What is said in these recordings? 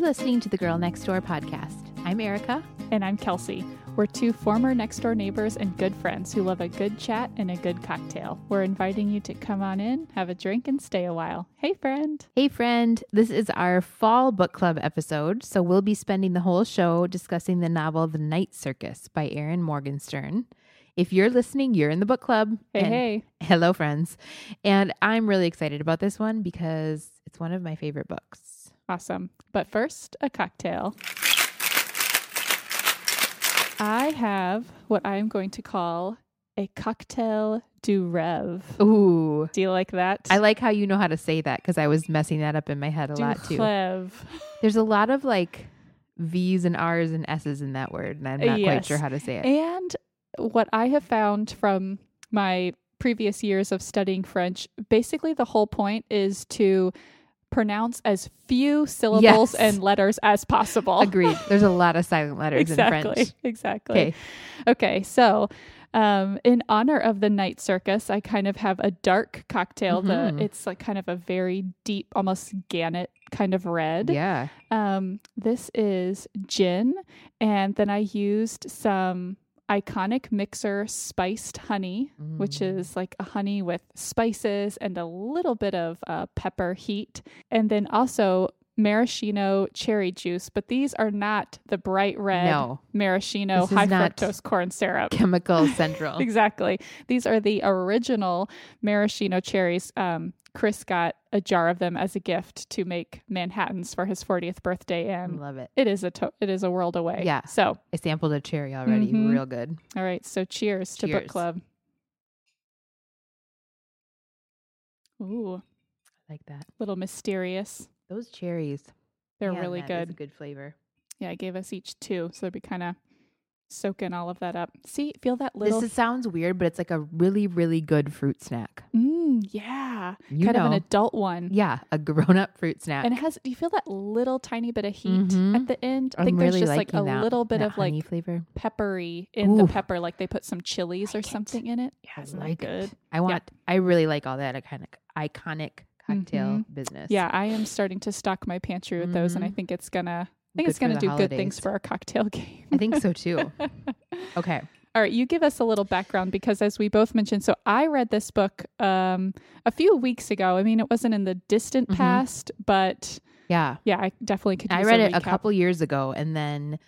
listening to the Girl Next Door podcast. I'm Erica. And I'm Kelsey. We're two former next door neighbors and good friends who love a good chat and a good cocktail. We're inviting you to come on in, have a drink, and stay a while. Hey, friend. Hey, friend. This is our fall book club episode, so we'll be spending the whole show discussing the novel The Night Circus by Erin Morgenstern. If you're listening, you're in the book club. Hey, hey. Hello, friends. And I'm really excited about this one because it's one of my favorite books. Awesome. But first, a cocktail. I have what I'm going to call a cocktail du rev. Ooh. Do you like that? I like how you know how to say that because I was messing that up in my head a du lot too. rev. There's a lot of like V's and R's and S's in that word, and I'm not quite sure how to say it. And what I have found from my previous years of studying French, basically the whole point is to pronounce as few syllables Yes. and letters as possible. Agreed. There's a lot of silent letters exactly. in French. Exactly. Okay. Okay. So, um, in honor of the night circus, I kind of have a dark cocktail. Mhm. The it's like kind of a very deep, almost gannet kind of red. Yeah. Um, this is gin, and then I used some iconic mixer spiced honey, which Mm. is like a honey with spices and a little bit of uh, pepper heat, and then also maraschino cherry juice. But these are not the bright red No. maraschino high fructose corn syrup. Chemical Central. Exactly. These are the original maraschino cherries. Um, Chris got a jar of them as a gift to make Manhattans for his 40th birthday, I and love it. it is a to- it is a world away. Yeah. So, I sampled a cherry already. Mhm. Real good. all right. So, cheers, to book club. Ooh, I like that. little mysterious. Those cherries. They're man, really good. a good flavor. Yeah, I gave us each two, so we kind of soaking all of that up. See, feel that little. This sounds weird, but it's like a really, really good fruit snack. mm, yeah, You kind know. of an adult one. yeah, a grown-up fruit snack. And it has, do you feel that little tiny bit of heat Mhm. at the end? I I'm think there's really just like a that- little bit that of honey like flavor. peppery in Ooh. the pepper, like they put some chilies or Like it. something in it. Yeah, isn't like good? it. I want. I really like all that iconic, iconic cocktail Mhm. business. Yeah, I am starting to stock my pantry with those, and I Mhm. think it's gonna, I think Good it's gonna do good things for our cocktail game. I think so too. Okay. All right, you give us a little background because as we both mentioned, so I read this book um, a few weeks ago. I mean, it wasn't in the distant Mhm. past, but Yeah. yeah, I definitely could. I read it a couple years ago and then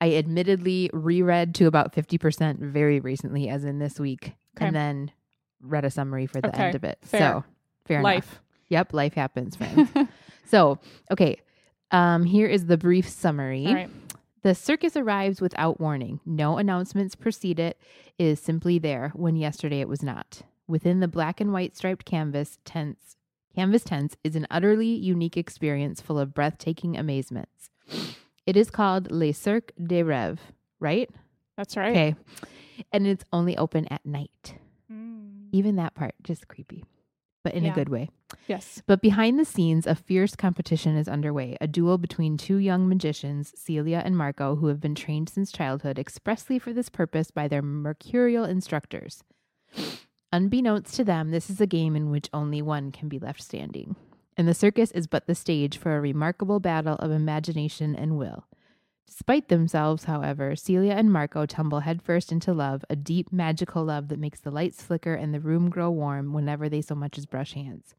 I admittedly reread to about 50% very recently, as in this week, Okay. and then read a summary for the Okay, end of it. fair. So, fair enough. Yep, life happens, friends. so, okay. Um, here is the brief summary. All right. The circus arrives without warning. No announcements precede it. It is simply there when yesterday it was not. Within the black and white striped canvas tents, canvas tents is an utterly unique experience full of breathtaking amazements. It is called Le Cirque des Rêves, right? That's right. Okay. And it's only open at night. Mm. Even that part, just creepy, but in Yeah. a good way. Yes. But behind the scenes, a fierce competition is underway a duel between two young magicians, Celia and Marco, who have been trained since childhood expressly for this purpose by their mercurial instructors. Unbeknownst to them, this is a game in which only one can be left standing. And the circus is but the stage for a remarkable battle of imagination and will. Despite themselves, however, Celia and Marco tumble headfirst into love, a deep, magical love that makes the lights flicker and the room grow warm whenever they so much as brush hands.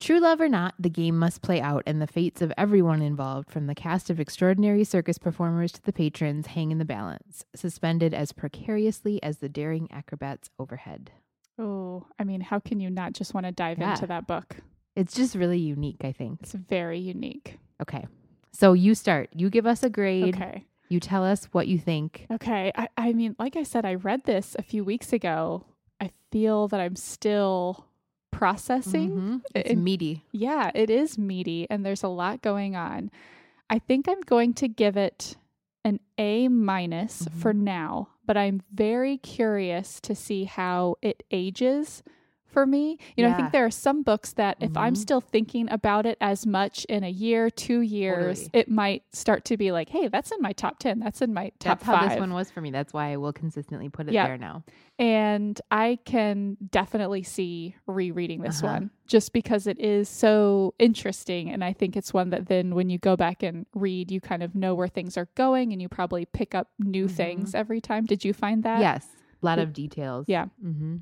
True love or not, the game must play out, and the fates of everyone involved, from the cast of extraordinary circus performers to the patrons, hang in the balance, suspended as precariously as the daring acrobats overhead. Oh, I mean, how can you not just want to dive Yeah. into that book? It's just really unique, I think. It's very unique. Okay. So you start. You give us a grade. Okay. You tell us what you think. Okay. I, I mean, like I said, I read this a few weeks ago. I feel that I'm still processing. Mhm. It's It- meaty. Yeah, it is meaty and there's a lot going on. I think I'm going to give it an A minus for now, but I'm very curious to see how it ages for me. You know, I think there are some books that if I'm Mhm. still thinking about it as much in a year, two years, Totally. it might start to be like, hey, that's in my top 10. That's in my top That's how this one was for me. That's why I will consistently put it Yeah. there now. And I can definitely see rereading this Uh-huh. one just because it is so interesting. And I think it's one that then when you go back and read, you kind of know where things are going and you probably pick up new Mhm. things every time. Did you find that? yes, a lot of details. yeah. hmm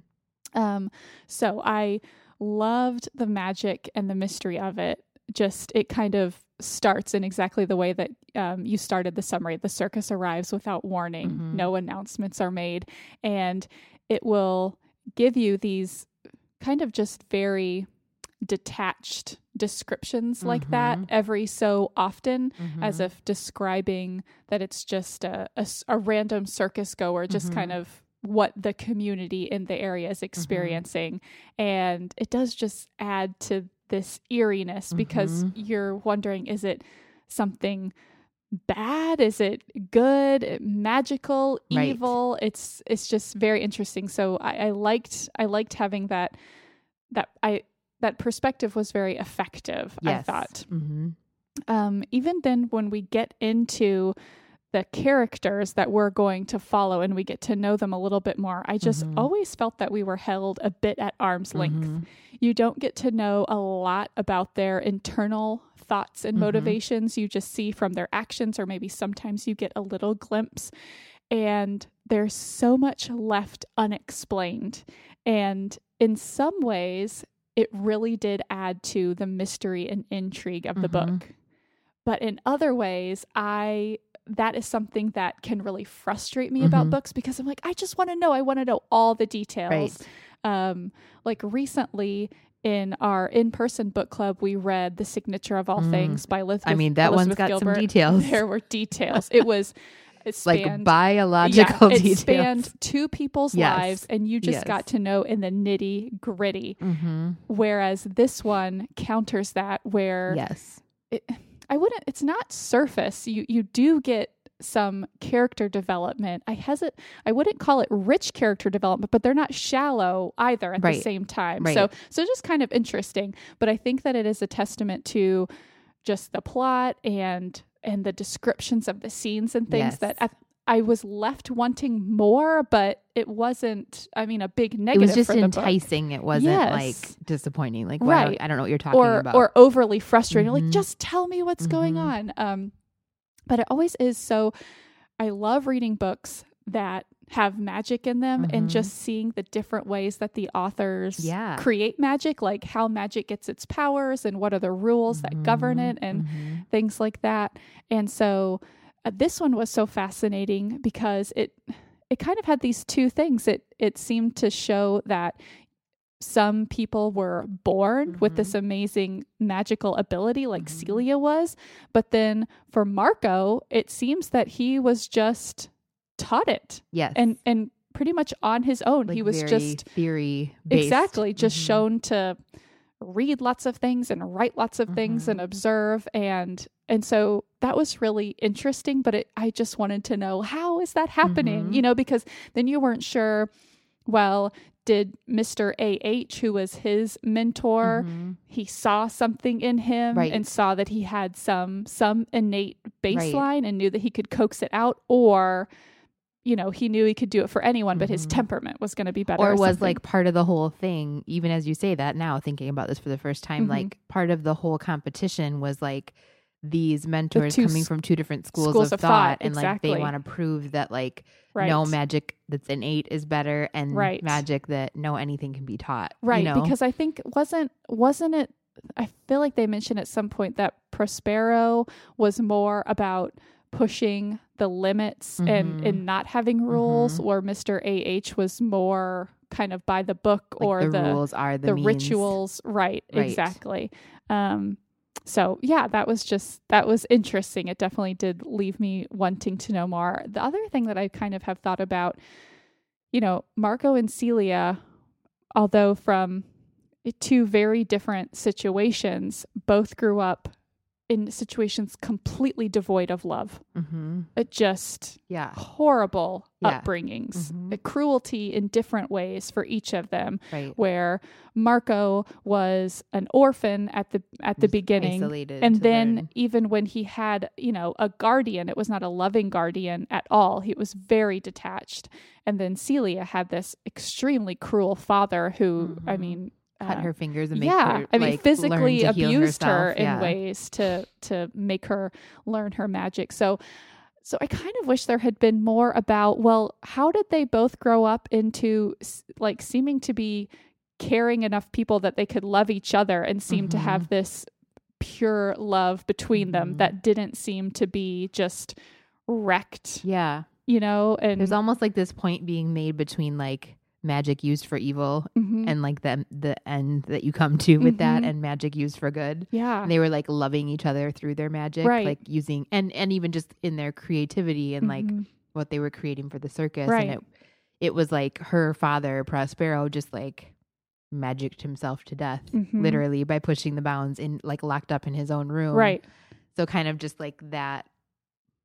Um, so I loved the magic and the mystery of it. Just it kind of starts in exactly the way that um, you started the summary. The circus arrives without warning, Mhm. no announcements are made, and it will give you these kind of just very detached descriptions like that Mhm. every so often Mm-hmm. as if describing that it's just a a random circus goer, just kind of what the community in the area is experiencing. And it does just add to this eeriness because Mhm. you're wondering is it something bad is it good magical Right. evil it's it's just very interesting so I, I liked i liked having that that i that perspective was very effective i yes. thought hmm um, even then when we get into the characters that we're going to follow and we get to know them a little bit more i just Mhm. always felt that we were held a bit at arm's length Mhm. you don't get to know a lot about their internal thoughts and Mhm. motivations you just see from their actions or maybe sometimes you get a little glimpse and there's so much left unexplained and in some ways it really did add to the mystery and intrigue of the Mhm. book but in other ways i that is something that can really frustrate me about Mhm. books because i'm like i just want to know i want to know all the details Right. um like recently in our in-person book club we read the signature of all Mm. things by elizabeth I mean, that one's got Gilbert. some details. there were details it was it like biological yeah, it details. spanned two people's Yes. lives and you just Yes. got to know in the nitty gritty hmm whereas this one counters that where Yes. it, I wouldn't. It's not surface. You you do get some character development. I hesit. I wouldn't call it rich character development, but they're not shallow either at the same time. Right. So so just kind of interesting. But I think that it is a testament to just the plot and and the descriptions of the scenes and things Yes. that I, I was left wanting more, but it wasn't. I mean, a big negative. It was just book enticing. It wasn't Yes. like disappointing. Like, wow, Right. I don't know what you're talking or about. or overly frustrating. Like, Mhm. just tell me what's going Mhm. on. Um, but it always is so. I love reading books that have magic in them and Mhm. just seeing the different ways that the authors Yeah. create magic, like how magic gets its powers and what are the rules that govern Mhm. it and Mhm. things like that. And so this one was so fascinating because it it kind of had these two things. It it seemed to show that some people were born with this amazing magical ability like Mhm. Celia was, but then for Marco, it seems that he was just taught it yes. and and pretty much on his own. like he was just theory based. exactly just Mhm. shown to read lots of things and write lots of things and Mhm. observe and and so that was really interesting but it, i just wanted to know how is that happening Mhm. you know because then you weren't sure well did mr ah who was his mentor Mhm. he saw something in him Right. and saw that he had some some innate baseline and knew that he could coax it out or you know he knew he could do it for anyone but his Mhm. temperament was going to be better or was something. like part of the whole thing even as you say that now thinking about this for the first time Mhm. like part of the whole competition was like these mentors two coming from two different schools, schools of, of thought, thought, and like they want to prove that like right no magic that's innate is better and Right. magic that no anything can be taught you right know? because i think wasn't wasn't it i feel like they mentioned at some point that prospero was more about pushing the limits and Mhm. and not having rules Mhm. or mr ah was more kind of by the book Like, or the, the rules are the, the rituals right, Right. exactly um so yeah that was just that was interesting it definitely did leave me wanting to know more the other thing that i kind of have thought about you know marco and celia although from two very different situations both grew up in situations completely devoid of love. Mm-hmm. It just Yeah. horrible Yeah. upbringings, Mhm. the cruelty in different ways for each of them. Right. Where Marco was an orphan at the at the beginning, Isolated. and then learn. even when he had you know a guardian, it was not a loving guardian at all. He was very detached. And then Celia had this extremely cruel father who, I Mhm. mean. Cut uh, her fingers and make yeah, her I mean, like, physically to abused her in yeah. ways to to make her learn her magic. So, so I kind of wish there had been more about. Well, how did they both grow up into like seeming to be caring enough people that they could love each other and seem to Mhm. have this pure love between them Mhm. that didn't seem to be just wrecked, Yeah. you know? And There's almost like this point being made between like magic used for evil Mhm. and like the the end that you come to with that Mhm. and magic used for good. yeah, And they were like loving each other through their magic, Right. like using and and even just in their creativity and like Mhm. what they were creating for the circus. Right. And it it was like her father, Prospero, just like magicked himself to death, Mhm. literally by pushing the bounds in like locked up in his own room. right, So kind of just like that,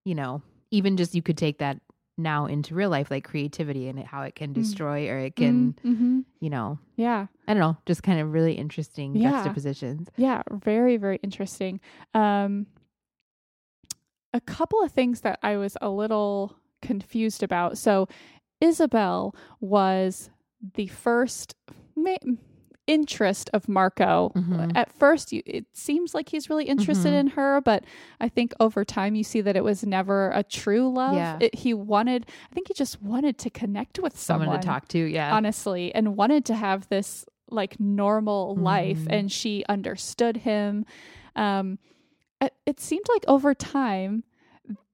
you know, even just you could take that now into real life, like creativity and it, how it can destroy or it can, Mhm. you know, yeah. I don't know, just kind of really interesting Yeah. juxtapositions. Yeah, very, very interesting. Um, a couple of things that I was a little confused about. So, Isabel was the first interest of Marco. Mhm. At first, you, it seems like he's really interested Mhm. in her, but I think over time you see that it was never a true love. Yeah. It, he wanted, I think he just wanted to connect with someone Someone to talk to, yeah. honestly, and wanted to have this like normal life, Mhm. and she understood him. Um, it, it seemed like over time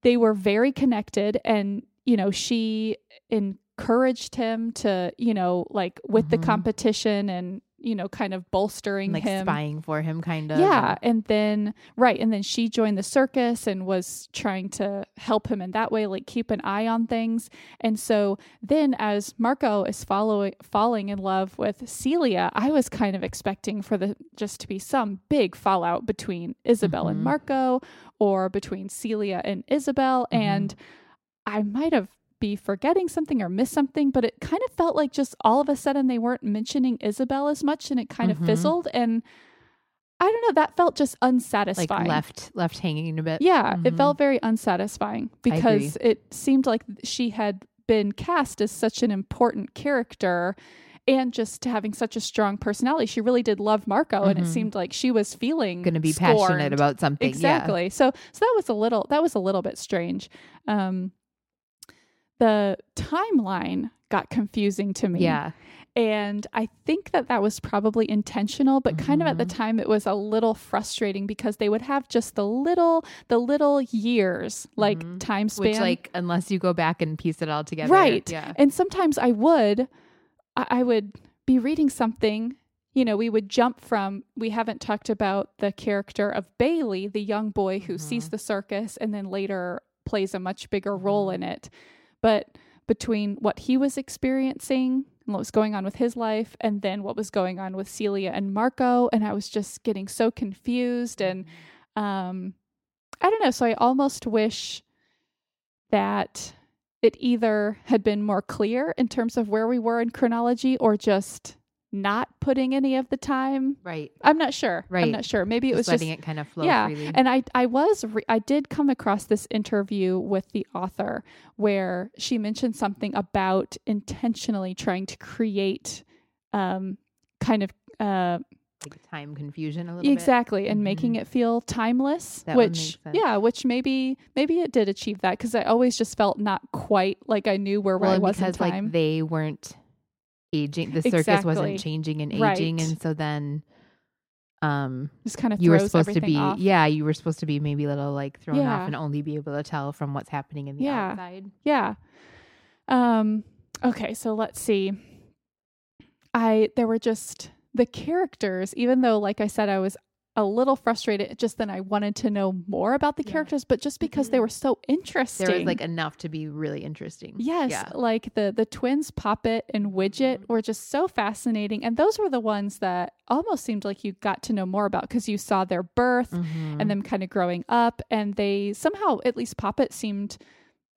they were very connected, and you know she encouraged him to you know like with the Mhm. competition and you know kind of bolstering like him spying for him, kind of. yeah, and then right, and then she joined the circus and was trying to help him in that way, like keep an eye on things. And so then, as Marco is following falling in love with Celia, I was kind of expecting for the just to be some big fallout between Isabel and Mhm. Marco, or between Celia and Isabel, Mhm. and I might have be forgetting something or miss something, but it kind of felt like just all of a sudden they weren't mentioning Isabel as much and it kind Mhm. of fizzled and I don't know, that felt just unsatisfying. like left left hanging a bit. Yeah, it Mhm. felt very unsatisfying because it seemed like she had been cast as such an important character and just having such a strong personality. She really did love Marco and it Mhm. seemed like she was feeling going to be scorned. passionate about something. Exactly. So so that was a little that was a little bit strange. Um the timeline got confusing to me. Yeah. And I think that that was probably intentional, but kind of at the Mhm. time it was a little frustrating because they would have just the little the little years like Mhm. time span. Which like unless you go back and piece it all together. Right. Yeah. And sometimes I would, I, I would be reading something. You know, we would jump from, we haven't talked about the character of Bailey, the young boy who sees Mhm. the circus and then later plays a much bigger role Mhm. in it. But between what he was experiencing and what was going on with his life and then what was going on with Celia and Marco, and I was just getting so confused and um I don't know, so I almost wish that it either had been more clear in terms of where we were in chronology or just not putting any of the time. Right. I'm not sure. Right. I'm not sure. Maybe it Just was letting just it kind of flow yeah, freely. and I I was re- I did come across this interview with the author where she mentioned something about intentionally trying to create um kind of uh like time confusion a little bit. exactly and making Mhm. it feel timeless That which yeah which maybe maybe it did achieve that because i always just felt not quite like i knew where, Well, i and was because in time like they weren't aging, the circus Exactly. wasn't changing and Right. aging, and so then, um, just kind of you were supposed to be off. yeah, you were supposed to be maybe a little like thrown Yeah. off and only be able to tell from what's happening in the Yeah. outside. Yeah. Um okay, so let's see. I there were just the characters even though like I said I was a little frustrated just then I wanted to know more about the Yeah. characters, but just because they Mhm. were so interesting. There was like enough to be really interesting. Yes, Yeah. like the the twins Poppet and Widget Mhm. were just so fascinating, and those were the ones that almost seemed like you got to know more about because you saw their birth Mhm. and them kind of growing up, and they somehow, at least Poppet seemed,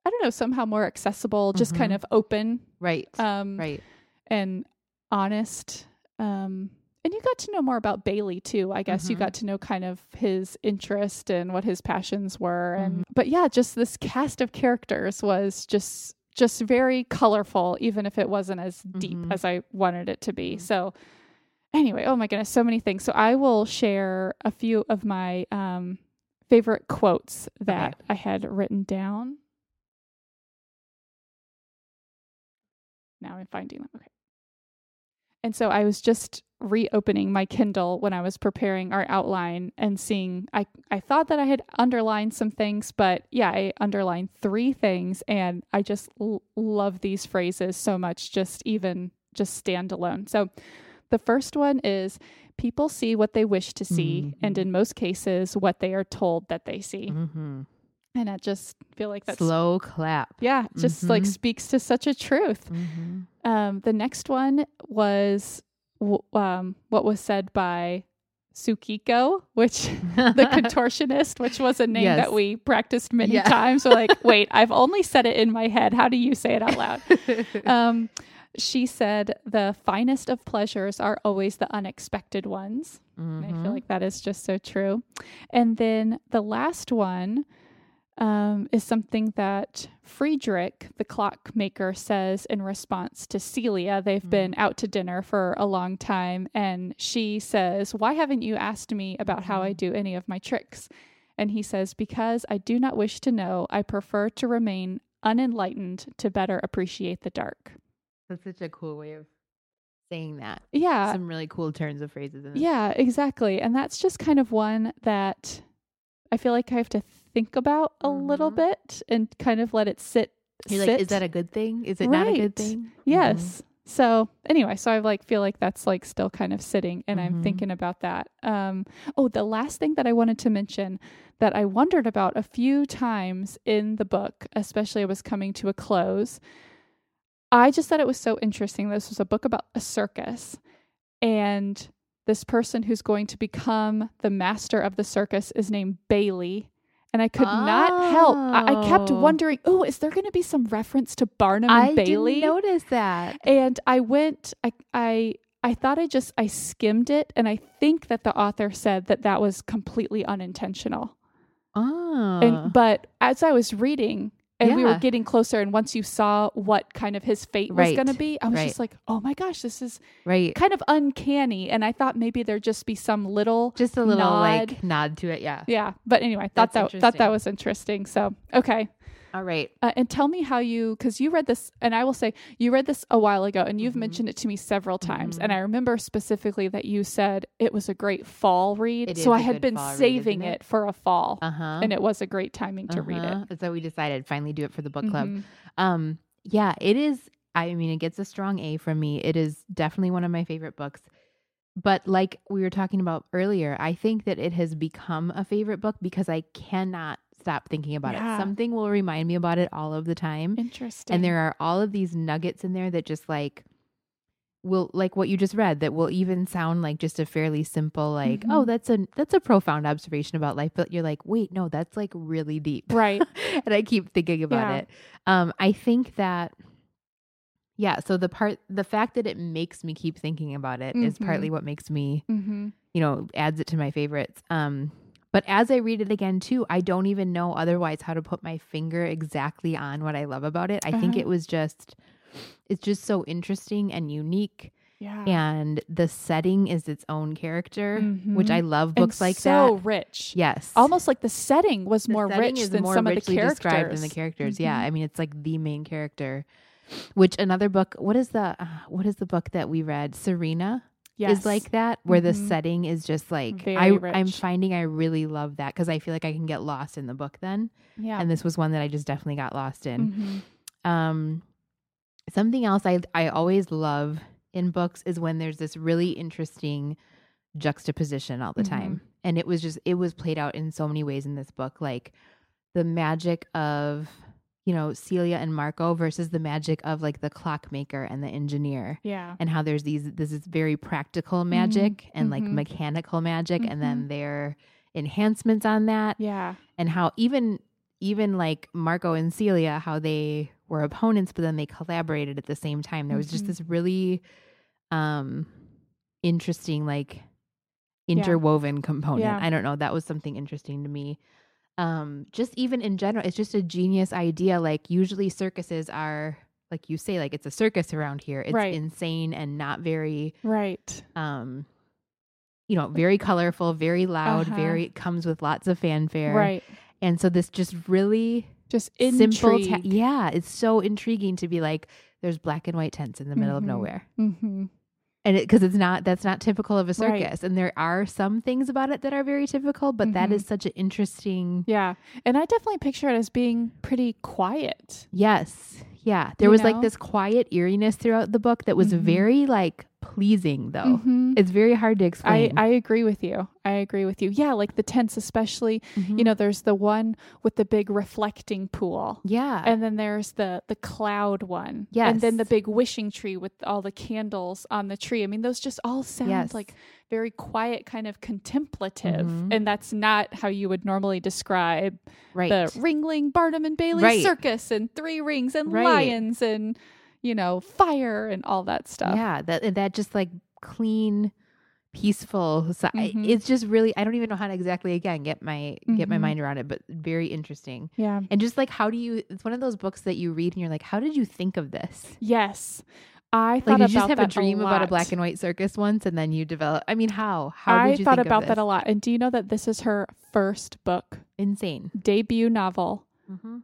I don't know, somehow more accessible, just kind Mhm. of open, right. um, right. and honest. Um, and you got to know more about Bailey too. I guess you Mhm. got to know kind of his interest and what his passions were. And Mhm. but yeah, just this cast of characters was just just very colorful, even if it wasn't as deep Mhm. as I wanted it to be. Mhm. So anyway, oh my goodness, so many things. So I will share a few of my um, favorite quotes that I had written down. Now I'm finding them. Okay. And so I was just reopening my Kindle when I was preparing our outline and seeing I I thought that I had underlined some things, but yeah, I underlined three things and I just l- love these phrases so much just even just standalone. So the first one is people see what they wish to see and Mhm. in most cases what they are told that they see. hmm And I just feel like that's Slow clap. yeah, just like Mhm. speaks to such a truth. hmm Um, the next one was w- um, what was said by Tsukiko, which the contortionist, which was a name Yes. that we practiced many Yeah. times. We're like, wait, I've only said it in my head. How do you say it out loud? Um, she said, the finest of pleasures are always the unexpected ones. And I feel like that is just so true. And then the last one um, is something that Friedrick, the clockmaker, says in response to Celia. They've Mm. been out to dinner for a long time, and she says, Why haven't you asked me about how I Mhm. do any of my tricks? And he says, Because I do not wish to know. I prefer to remain unenlightened to better appreciate the dark. That's such a cool way of saying that. Yeah. Some really cool turns of phrases. Yeah, exactly. And that's just kind of one that I feel like I have to think about a little Mhm. bit and kind of let it sit. You're sit. like, is that a good thing? Is it not a good thing? yes? So anyway, so I like feel like that's like still kind of sitting, and I'm Mhm. thinking about that. Um, oh, the last thing that I wanted to mention that I wondered about a few times in the book, especially it was coming to a close. I just thought it was so interesting. This was a book about a circus, and this person who's going to become the master of the circus is named Bailey. And I could not help. I, I kept Oh. wondering, oh, is there going to be some reference to Barnum I and Bailey? I didn't that. and I went, I, I, I thought I just I skimmed it, and I think that the author said that that was completely unintentional. Oh. And but as I was reading, and we were getting closer, and once you saw what kind of his fate was going to be, I was right. just like, oh my gosh, this is right. kind of uncanny. And I thought maybe there'd just be some little, Just a little nod. like nod to it. Yeah. yeah. But anyway, I thought That's that thought that was interesting. So okay, All right. uh, and tell me how you, because you read this, and I will say you read this a while ago, and you've Mhm. mentioned it to me several times, Mhm. and I remember specifically that you said it was a great fall read. It so I had been fall read, saving it? it for a fall, Uh huh. and it was a great timing to read it. So we decided. Finally, do it for the book club. Mhm. Um, yeah, it is. I mean, it gets a strong A from me. It is definitely one of my favorite books. But like we were talking about earlier, I think that it has become a favorite book because I cannot stop thinking about Yeah. it. Something will remind me about it all of the time. Interesting. And there are all of these nuggets in there that just like will like what you just read that will even sound like just a fairly simple like Mhm. oh that's a that's a profound observation about life but you're like wait no that's like really deep right. and I keep thinking about Yeah. it. Um, I think that, yeah. So the part, the fact that it makes me keep thinking about it is Mhm. partly what makes me, hmm you know, adds it to my favorites. Um, but as I read it again too, I don't even know otherwise how to put my finger exactly on what I love about it. I think Uh-huh. it was just, it's just so interesting and unique, Yeah. and the setting is its own character, which Mhm. I love And books like so that. So rich. Yes, Almost like the setting was the more setting rich than more some of the characters. described than the characters. Yeah, Mhm. I mean it's like the main character. Which another book? What is the uh, what is the book that we read? Serena Yes. is like that, where the Mhm. setting is just like Very I I'm finding I really love that because I feel like I can get lost in the book then, yeah. and this was one that I just definitely got lost in. Mhm. Um, something else I I always love in books is when there's this really interesting juxtaposition all the Mhm. time. and it was just it was played out in so many ways in this book like the magic of you know Celia and Marco versus the magic of like the clockmaker and the engineer Yeah. and how there's these this is very practical magic and like mhm. mechanical magic and Mhm. then their enhancements on that Yeah. and how even even like Marco and Celia how they were opponents but then they collaborated at the same time there was just Mhm. this really um interesting like Yeah. interwoven component Yeah. i don't know that was something interesting to me um just even in general it's just a genius idea like usually circuses are like you say like it's a circus around here it's Right. insane and not very Right. um you know very colorful very loud Uh-huh. very comes with lots of fanfare Right. and so this just really Just simple ta- yeah it's so intriguing to be like there's black and white tents in the middle of Mhm. nowhere mm-hmm. And it because it's not that's not typical of a Right. circus and there are some things about it that are very typical but that Mhm. is such an interesting Yeah. And I definitely picture it as being pretty quiet. yes yeah there You was like this quiet eeriness throughout the book that was Mhm. very like pleasing though Mhm. it's very hard to explain I agree with you. I agree with you. Yeah, like the tents, especially. Mhm. You know, there's the one with the big reflecting pool. yeah And then there's the the cloud one. Yeah. And then the big wishing tree with all the candles on the tree. I mean, those just all sound Yes. like very quiet, kind of contemplative. Mhm. And that's not how you would normally describe right the Ringling Barnum and Bailey Right. circus and three rings and Right. lions and you know fire and all that stuff. yeah that that just like clean peaceful si- I- Mhm. it's just really i don't even know how to exactly again get my get my Mhm. mind around it but very interesting Yeah. and just like how do you it's one of those books that you read and you're like how did you think of this Yes. I like thought did you just have a dream about a black and white circus once and then you develop i mean how how I did you thought think about of that a lot. And do you know that this is her first book, insane debut novel? mm-hmm.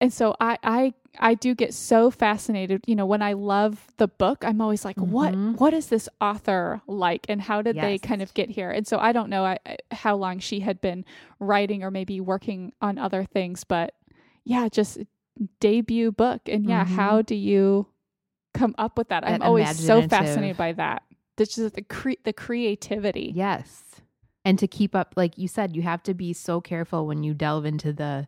And so I I I do get so fascinated, you know, when I love the book, I'm always like, Mhm. what what is this author like and how did they kind of get here? And so I don't know I, how long she had been writing or maybe working on other things, but yeah, just debut book. And yeah, Mhm. how do you come up with that? I'm always so fascinated by that. This is the cre- the creativity. yes and to keep up like you said you have to be so careful when you delve into the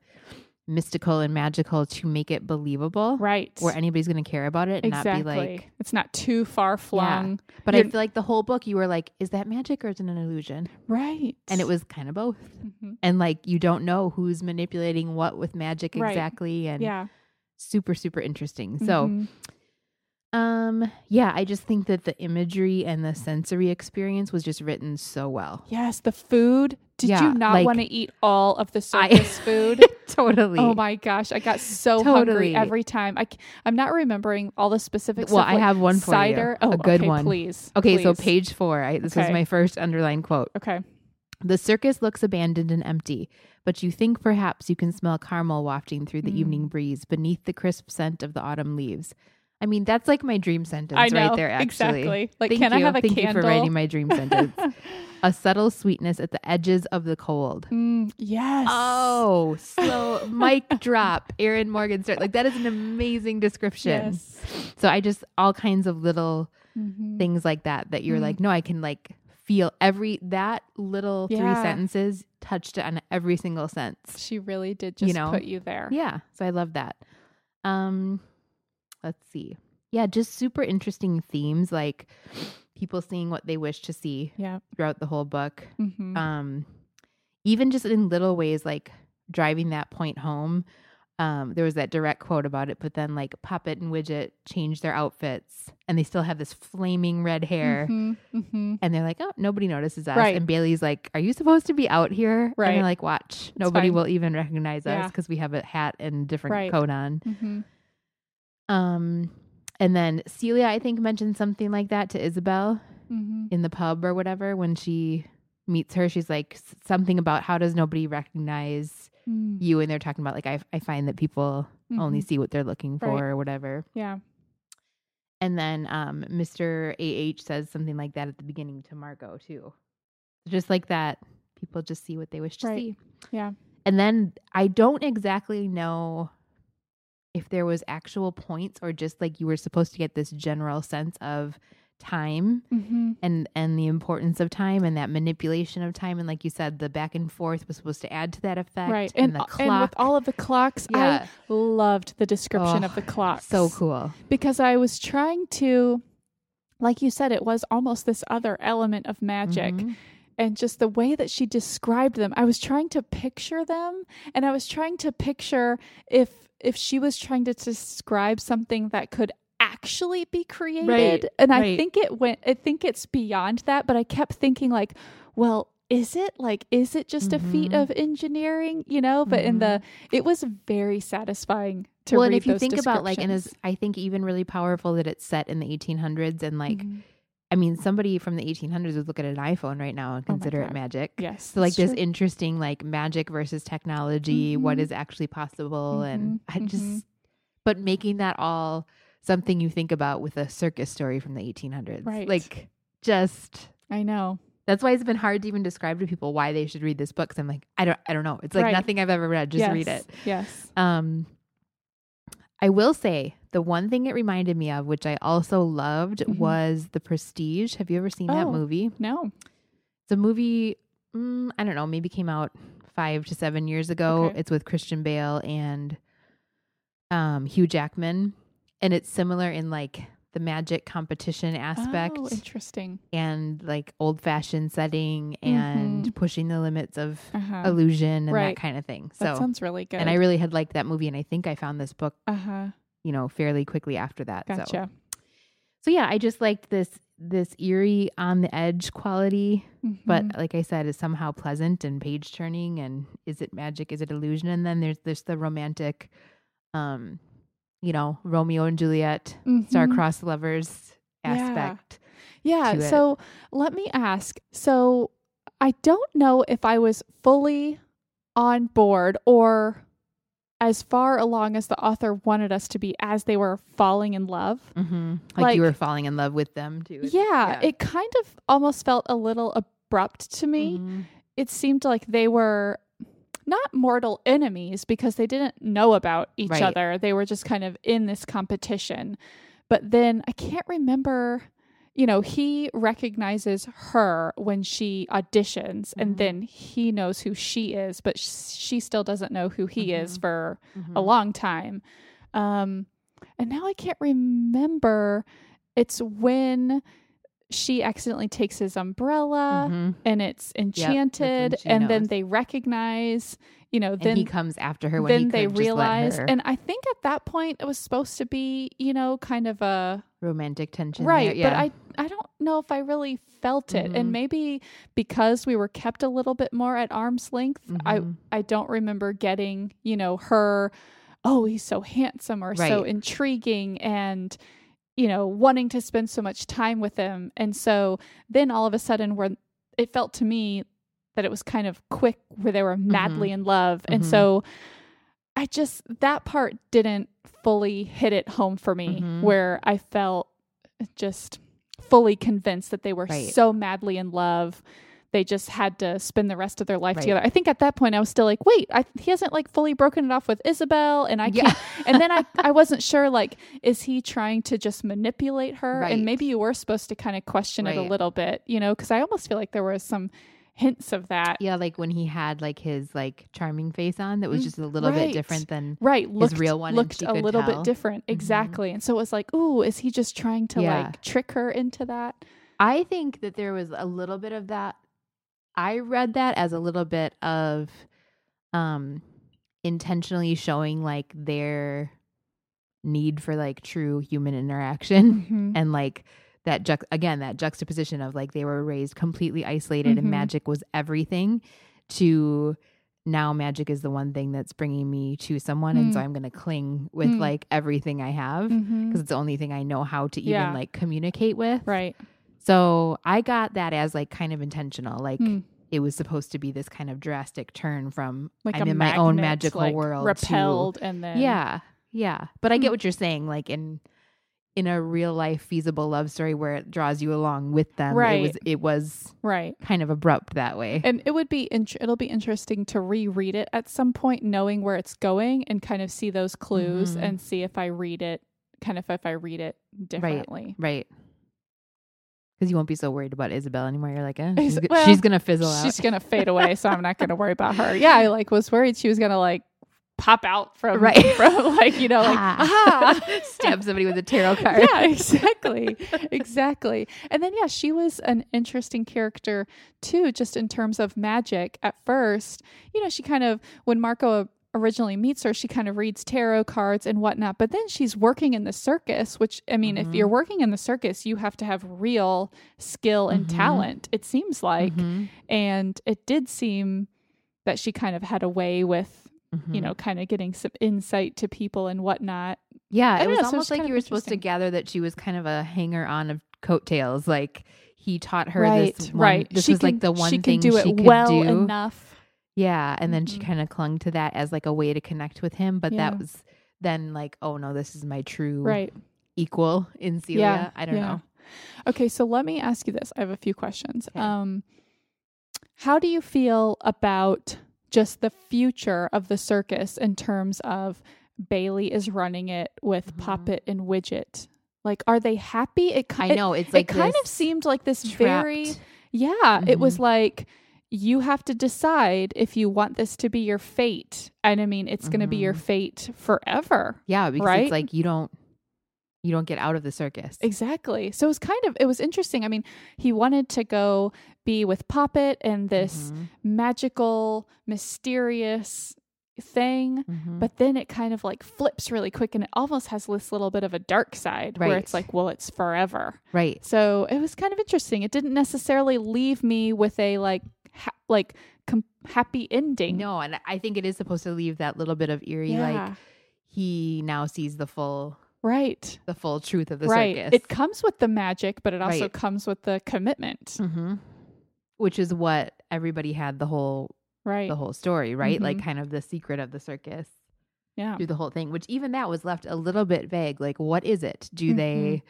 mystical and magical to make it believable Right. where anybody's going to care about it and exactly. not be like it's not too far flung. but i You're- feel like the whole book you were like is that magic or is it an illusion Right. and it was kind of both Mhm. and like you don't know who's manipulating what with magic Right. exactly and yeah. super super interesting so Mhm. Um yeah i just think that the imagery and the sensory experience was just written so well Yes, the food. Did Yeah, you not like- want to eat all of the I- circus food? totally Oh my gosh, I got so Totally. hungry every time. I, I'm not remembering all the specifics. well i what have one for cider. you Oh, a good okay, one Please. okay so page four I, this was Okay. my first underlined quote Okay. The circus looks abandoned and empty, but you think perhaps you can smell caramel wafting through the Mm. evening breeze beneath the crisp scent of the autumn leaves. I mean, that's like my dream sentence know right there, actually. exactly. Like, Thank can you. I have a Thank candle? you for writing my dream sentence. a subtle sweetness at the edges of the cold. Mm, yes. Oh, slow mic drop. Erin Morgenstern like that is an amazing description. Yes. So I just all kinds of little Mhm. things like that that you're Mm. like, no, I can like feel every that little three sentences touched on every single sense. She really did just You know? put you there. Yeah. So I love that. Um let's see. Yeah, just super interesting themes like people seeing what they wish to see Yeah. throughout the whole book. Mhm. Um even just in little ways like driving that point home. Um, there was that direct quote about it, but then like Poppet and Widget change their outfits and they still have this flaming red hair. Mhm, mhm. And they're like, oh, nobody notices us. Right. And Bailey's like, are you supposed to be out here? Right. And they're like, watch, nobody fine. will even recognize us Yeah. because we have a hat and different Right. coat on. Mhm. Um, and then Celia, I think, mentioned something like that to Isabel Mhm. in the pub or whatever when she meets her. She's like something about how does nobody recognize Mm. you? And they're talking about like I I find that people only Mhm. see what they're looking for Right. or whatever. Yeah. And then um, Mr. AH says something like that at the beginning to Marco too. Just like that, people just see what they wish to Right. see. Yeah. And then I don't exactly know if there was actual points or just like you were supposed to get this general sense of time Mm-hmm. and and the importance of time and that manipulation of time and like you said the back and forth was supposed to add to that effect Right. and, And, the uh, clock and with all of the clocks, yeah I loved the description Oh, of the clocks. so cool because I was trying to, like you said, it was almost this other element of magic. Mhm. And just the way that she described them, I was trying to picture them, and I was trying to picture if if she was trying to describe something that could actually be created. Right, and I think it went. I think it's beyond that, but I kept thinking like, well. Is it like is it just a feat Mhm. of engineering, you know? But in the it was very satisfying to well and if you think about like and is i think even really powerful that it's set in the 1800s and like Mhm. I mean somebody from the 1800s would look at an iphone right now and Oh consider it magic yes, so like this true. interesting like magic versus technology what Mhm. is actually possible and Mhm, i just mhm. but making that all something you think about with a circus story from the 1800s Right. like just I know. that's why it's been hard to even describe to people why they should read this book. Cause I'm like, I don't, I don't know. It's like Right. nothing I've ever read. Just read it. Yes. Um, I will say the one thing it reminded me of, which I also loved, Mhm. was The Prestige. Have you ever seen that Oh. movie? No. It's a movie. Mm, I don't know. Maybe came out five to seven years ago. Okay. It's with Christian Bale and um, Hugh Jackman, and it's similar in like the magic competition aspect Oh, interesting. and like old fashioned setting and Mhm. pushing the limits of Uh-huh. illusion and Right. that kind of thing. that So, sounds really good. and I really had liked that movie, and I think I found this book, uh huh. You know, fairly quickly after that. So, Gotcha. so yeah, I just liked this this eerie on the edge quality, but Mhm. like I said, is somehow pleasant and page turning. And is it magic? Is it illusion? And then there's there's the romantic, um, you know, Romeo and Juliet, Mhm. star-crossed lovers Yeah. aspect. Yeah. it. So let me ask. So I don't know if I was fully on board or as far along as the author wanted us to be as they were falling in love. Mm-hmm. Like, Like- you were falling in love with them too. Yeah, it kind of almost felt a little abrupt to me. Mhm. It seemed like they were not mortal enemies because they didn't know about each Right. other. They were just kind of in this competition. But then I can't remember, you know, he recognizes her when she auditions Mhm. and then he knows who she is, but sh- she still doesn't know who he is Mhm. for Mhm. a long time. Um, and now I can't remember. It's when she accidentally takes his umbrella Mhm. and it's enchanted, she and then they recognize, you know, And then he comes after her when then he they could just let realize. And I think at that point it was supposed to be, you know, kind of a romantic tension. right, there, yeah. but I I don't know if I really felt it, Mhm. and maybe because we were kept a little bit more at arm's length, I Mhm. I don't remember getting, you know, her, oh, he's so handsome or so intriguing and, you know, wanting to spend so much time with him. And so then all of a sudden, where it felt to me that it was kind of quick, where they were madly in love. And Mhm. so I just, that part didn't fully hit it home for me, Mhm. where I felt just fully convinced that they were Right. so madly in love they just had to spend the rest of their life Right. together. I think at that point I was still like, wait, I, he hasn't like fully broken it off with Isabel, and I Yeah. can't. and then I I wasn't sure like, is he trying to just manipulate her? Right. And maybe you were supposed to kind of question it a little bit, you know, because I almost feel like there was some hints of that. yeah, like when he had like his like charming face on, that was Mm, just a little right. bit different than Right, looked, real one looked a little tell. bit different, Mhm. exactly. And so it was like, ooh, is he just trying to Yeah. like trick her into that? I think that there was a little bit of that. I read that as a little bit of um intentionally showing like their need for like true human interaction Mhm. and like that ju- again that juxtaposition of like they were raised completely isolated Mhm. and magic was everything to now magic is the one thing that's bringing me to someone and so Mm. I'm going to cling with Mm. like everything I have because Mhm. it's the only thing I know how to even Yeah. like communicate with. Right. So I got that as like kind of intentional. Like Mm. it was supposed to be this kind of drastic turn from Like I'm in my own magical like, world repelled and then yeah, yeah. But I get Mm. what you're saying. Like in in a real life feasible love story where it draws you along with them, Right. it was it was right. kind of abrupt that way. And it would be int- it'll be interesting to reread it at some point, knowing where it's going and kind of see those clues Mhm. and see if I read it, kind of if I read it differently. right. Because you won't be so worried about Isabel anymore. You're like, eh, she's, well, she's gonna fizzle out. she's gonna fade away, so I'm not gonna worry about her. Yeah, I like was worried she was gonna like pop out from Right. from like you know like Ah. Stab somebody with a tarot card. yeah, exactly. exactly. And then yeah, she was an interesting character too, just in terms of magic. At first, you know, she kind of when Marco originally meets her, she kind of reads tarot cards and whatnot. But then she's working in the circus, which I mean, if Mhm. you're working in the circus, you have to have real skill and Mhm. talent, it seems like. Mhm. And it did seem that she kind of had a way with, you Mhm. know, kind of getting some insight to people and whatnot. Yeah, it was know, so it's almost like you were supposed to gather that she was kind of a hanger on of coattails. Like he taught her right, this. One, right. This she was can, like the one she thing can do it she could well do. enough. Yeah, and then she Mhm. kind of clung to that as like a way to connect with him. But Yeah. that was then like, oh no, this is my true Right. equal in Celia. Yeah, I don't yeah. know. Okay, so let me ask you this. I have a few questions. Okay. Um how do you feel about just the future of the circus in terms of Bailey is running it with Mhm. Poppet and Widget? Like are they happy? It I ki- it- know it's It, kind of seemed like this very trapped- Yeah, it was Mhm. like you have to decide if you want this to be your fate. And I mean, it's going to be your Mhm. fate forever. Yeah, because right? it's like you don't you don't get out of the circus. Exactly. So it was kind of it was interesting. I mean, he wanted to go be with Poppet and this Mhm, magical, mysterious thing, mhm. but then it kind of like flips really quick and it almost has this little bit of a dark side where it's like, well, it's forever. right. So it was kind of interesting. It didn't necessarily leave me with a like ha- like com- happy ending. No, and I think it is supposed to leave that little bit of eerie, yeah. like he now sees the full right. the full truth of the right. circus. It comes with the magic, but it also Right. comes with the commitment. hmm Which is what everybody had the whole Right. the whole story, right? Like Mhm. kind of the secret of the circus yeah. through the whole thing. Which even that was left a little bit vague. Like, what is it? Do Mhm. they?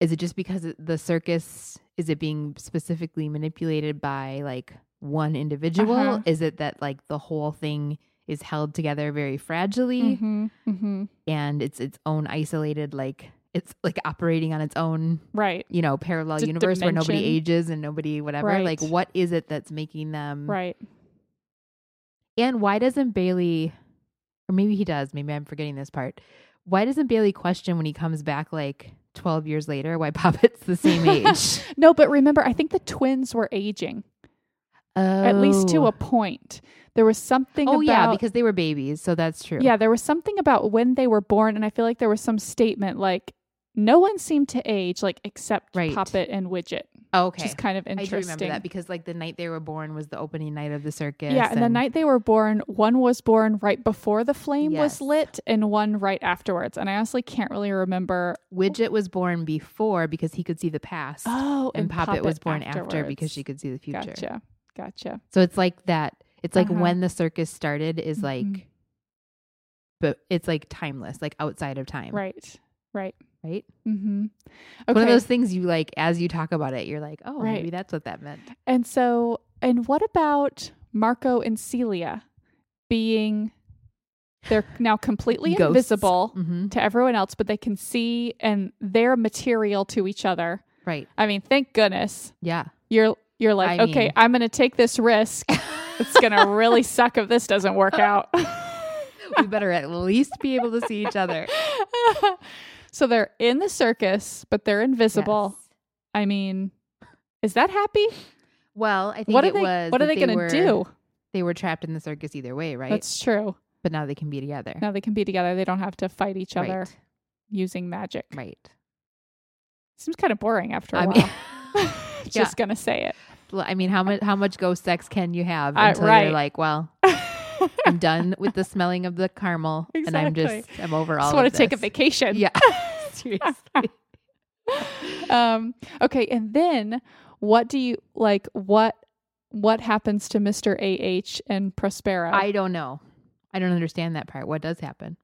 Is it just because the circus is it being specifically manipulated by like one individual? Uh-huh. Is it that like the whole thing is held together very fragilely Mm-hmm. Mm-hmm. and it's its own isolated like it's like operating on its own Right. you know parallel D- universe where nobody ages and nobody whatever Right. like what is it that's making them Right. and why doesn't bailey or maybe he does maybe i'm forgetting this part why doesn't bailey question when he comes back like 12 years later why Poppet's the same age no, but remember, I think the twins were aging at least to Oh. a point. There was something oh about yeah because they were babies so that's true yeah, there was something about when they were born, and I feel like there was some statement like no one seemed to age, like except Right. Poppet and Widget, okay which is kind of interesting. i remember that because like the night they were born was the opening night of the circus yeah, and the night they were born, one was born right before the flame Yes. was lit, and one right afterwards. And I honestly can't really remember. widget was born before because he could see the past Oh, and, Poppet, was born after because she could see the future Gotcha, gotcha. So it's like that. It's like Uh-huh. when the circus started is like, Mhm. but it's like timeless, like outside of time, Right, right. Right? Mm-hmm. It's One of those things you like as you talk about it, you're like, oh, Right. maybe that's what that meant. And so, and what about Marco and Celia being, they're now completely invisible Mm-hmm. to everyone else, but they can see and they're material to each other. Right? I mean, thank goodness Yeah. you're, you're like, I okay, mean- I'm going to take this risk. it's going to really suck if this doesn't work out. we better at least be able to see each other. so they're in the circus, but they're invisible. Yes. I mean, is that happy? Well, I think What are it they, was. what are that they going to do? They were trapped in the circus either way, right? That's true. but now they can be together. Now they can be together. They don't have to fight each other Right. using magic. Right. Seems kind of boring after a I while. mean, Just gonna say it. I mean, how much how much ghost sex can you have Uh, until right. you're like, well, I'm done with the smelling of the caramel, and I'm just I'm over all. Just want to take a vacation. Yeah, seriously. um. Okay, and then what do you like? What what happens to Mister Ah and Prospero? I don't know. I don't understand that part. What does happen,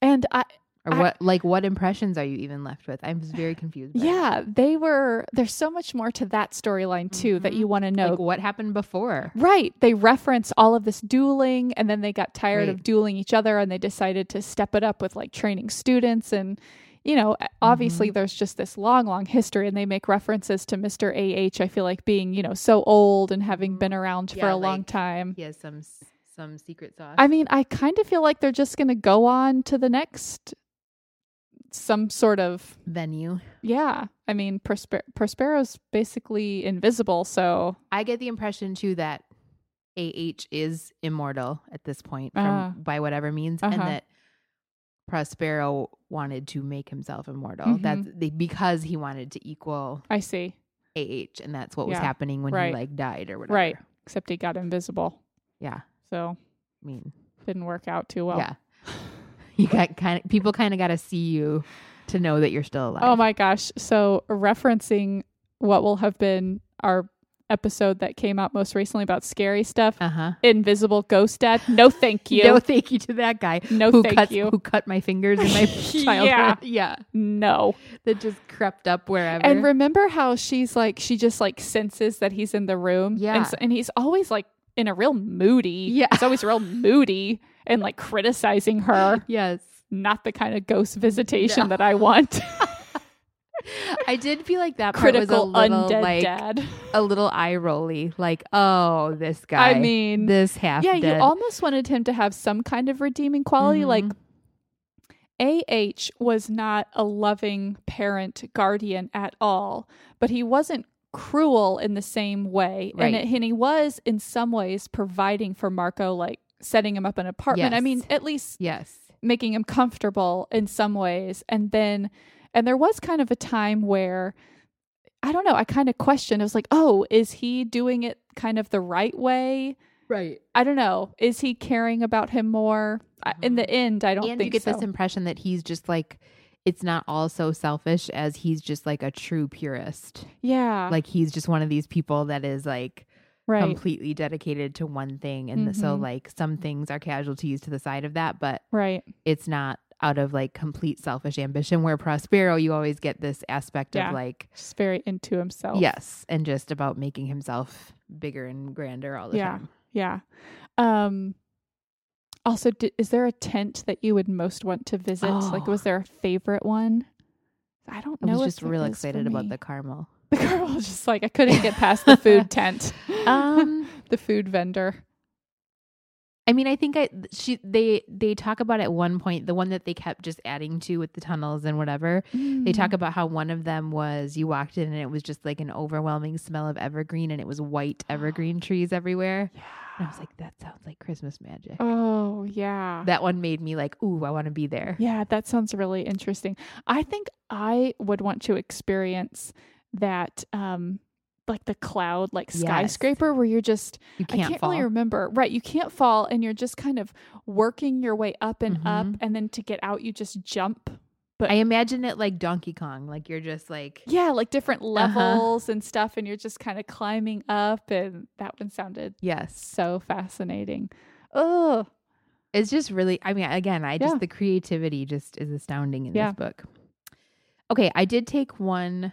and I or I- what like what impressions are you even left with? I'm just very confused. yeah, they were. There's so much more to that storyline too that Mhm. you want to know. like what happened before. Right. They reference all of this dueling and then they got tired of dueling each other and they decided to step it up with like training students and you know, obviously Mm-hmm. there's just this long, long history, and they make references to Mr. AH. I feel like being, you know, so old and having been around for Mm-hmm. Yeah, a long time. He has some some secret sauce. I mean, I kind of feel like they're just going to go on to the next, some sort of, venue. yeah. I mean, Prosper- Prospero's basically invisible, so I get the impression too that AH is immortal at this point from Ah. by whatever means, and Uh-huh. that Prospero wanted to make himself immortal. Mhm. That's they, because he wanted to equal I see. AH, and that's what was happening when Right. he like died or whatever. Right. Except he got invisible, Yeah. so I mean, didn't work out too well. yeah. You got kind of people kind of got to see you to know that you're still alive. Oh my gosh. So, referencing what will have been our episode that came out most recently about scary stuff, Uh huh. Invisible Ghost Dad. No, thank you. No, thank you to that guy No, who thank cuts you. who cut my fingers in my childhood. Yeah. yeah. no. that just crept up wherever. And remember how she's like, she just like senses that he's in the room. Yeah. And, so, and he's always like in a real moody. Yeah. He's always real moody and like criticizing her. yes, Not the kind of ghost visitation No. that I want. I did feel like that part Critical was a little undead like dad. a little eye rolly. Like, oh, this guy. I mean, this half. yeah, dead. you almost wanted him to have some kind of redeeming quality. Like Mhm. AH was not a loving parent guardian at all, but he wasn't cruel in the same way. And, Right. it, and he was, in some ways, providing for Marco, like setting him up an apartment. I mean, at least yes. making him comfortable in some ways. And then, and there was kind of a time where I don't know, I kind of questioned. I was like, oh, is he doing it kind of the right way? Right. I don't know. Is he caring about him more? I In the end, I don't Mm-hmm. And think you get so. this impression that he's just like, it's not all so selfish as he's just like a true purist. yeah, Like he's just one of these people that is like right. completely dedicated to one thing, and so Mhm. like some things are casualties to the side of that, but right. it's not out of like complete selfish ambition. Where Prospero, you always get this aspect Yeah. of like Just very into himself. yes, and just about making himself bigger and grander all the Yeah. time. Yeah. Um also di- is there a tent that you would most want to visit? Like was Oh. there a favorite one? I don't know. I was just real excited about the caramel. the caramel was just like I couldn't get past the food tent. Um, the food vendor. I mean, I think I she they they talk about at one point the one that they kept just adding to with the tunnels and whatever. They Mm. talk about how one of them was you walked in and it was just like an overwhelming smell of evergreen and it was white evergreen trees everywhere. Yeah. And I was like, that sounds like Christmas magic. Oh, yeah. That one made me like, ooh, I want to be there. Yeah, that sounds really interesting. I think I would want to experience that um like the cloud like Yes. skyscraper where you're just You I can't can't fall. really remember. Right, you can't fall and you're just kind of working your way up and up Mhm. and then to get out you just jump. But I imagine it like Donkey Kong, like you're just like yeah, like different Uh-huh. levels and stuff and you're just kind of climbing up and that one sounded yes. so fascinating. Oh, It's just really I mean, again, I just Yeah. the creativity just is astounding in Yeah. this book. Okay, I did take one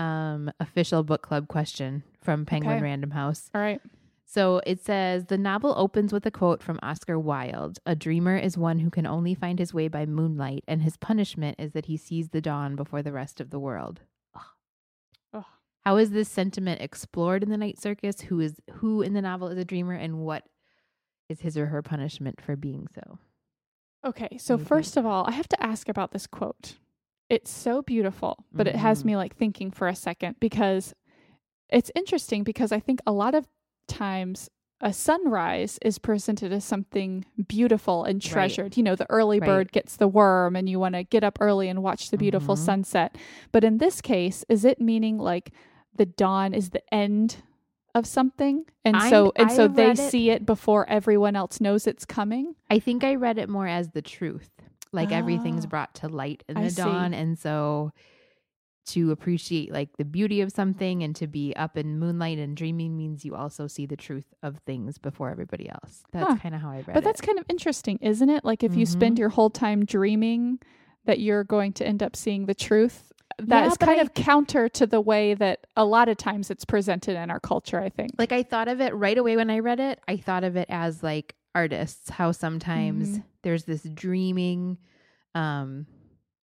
um official book club question from Penguin Okay. Random House. all right. So it says the novel opens with a quote from Oscar Wilde A dreamer is one who can only find his way by moonlight, and his punishment is that he sees the dawn before the rest of the world. Ugh. Ugh. How is this sentiment explored in the Night Circus? Who is who in the novel is a dreamer, and what is his or her punishment for being so? Okay, so first of all, I have to ask about this quote. It's so beautiful, but it has Mhm. me like thinking for a second because it's interesting because I think a lot of times a sunrise is presented as something beautiful and Right. treasured. You know, the early Right. bird gets the worm and you want to get up early and watch the beautiful Mhm. sunset. But in this case, is it meaning like the dawn is the end of something? And I- so and I so they it- see it before everyone else knows it's coming? I think I read it more as the truth. Like everything's Oh. brought to light in I the see. dawn. And so to appreciate like the beauty of something and to be up in moonlight and dreaming means you also see the truth of things before everybody else. That's Huh. kind of how I read it. But that's kind of interesting, isn't it? Like if you spend Mhm. your whole time dreaming that you're going to end up seeing the truth, that Yeah, is kind I- of counter to the way that a lot of times it's presented in our culture, I think. like I thought of it right away when I read it. I thought of it as like artists, how sometimes Mhm. there's this dreaming, um,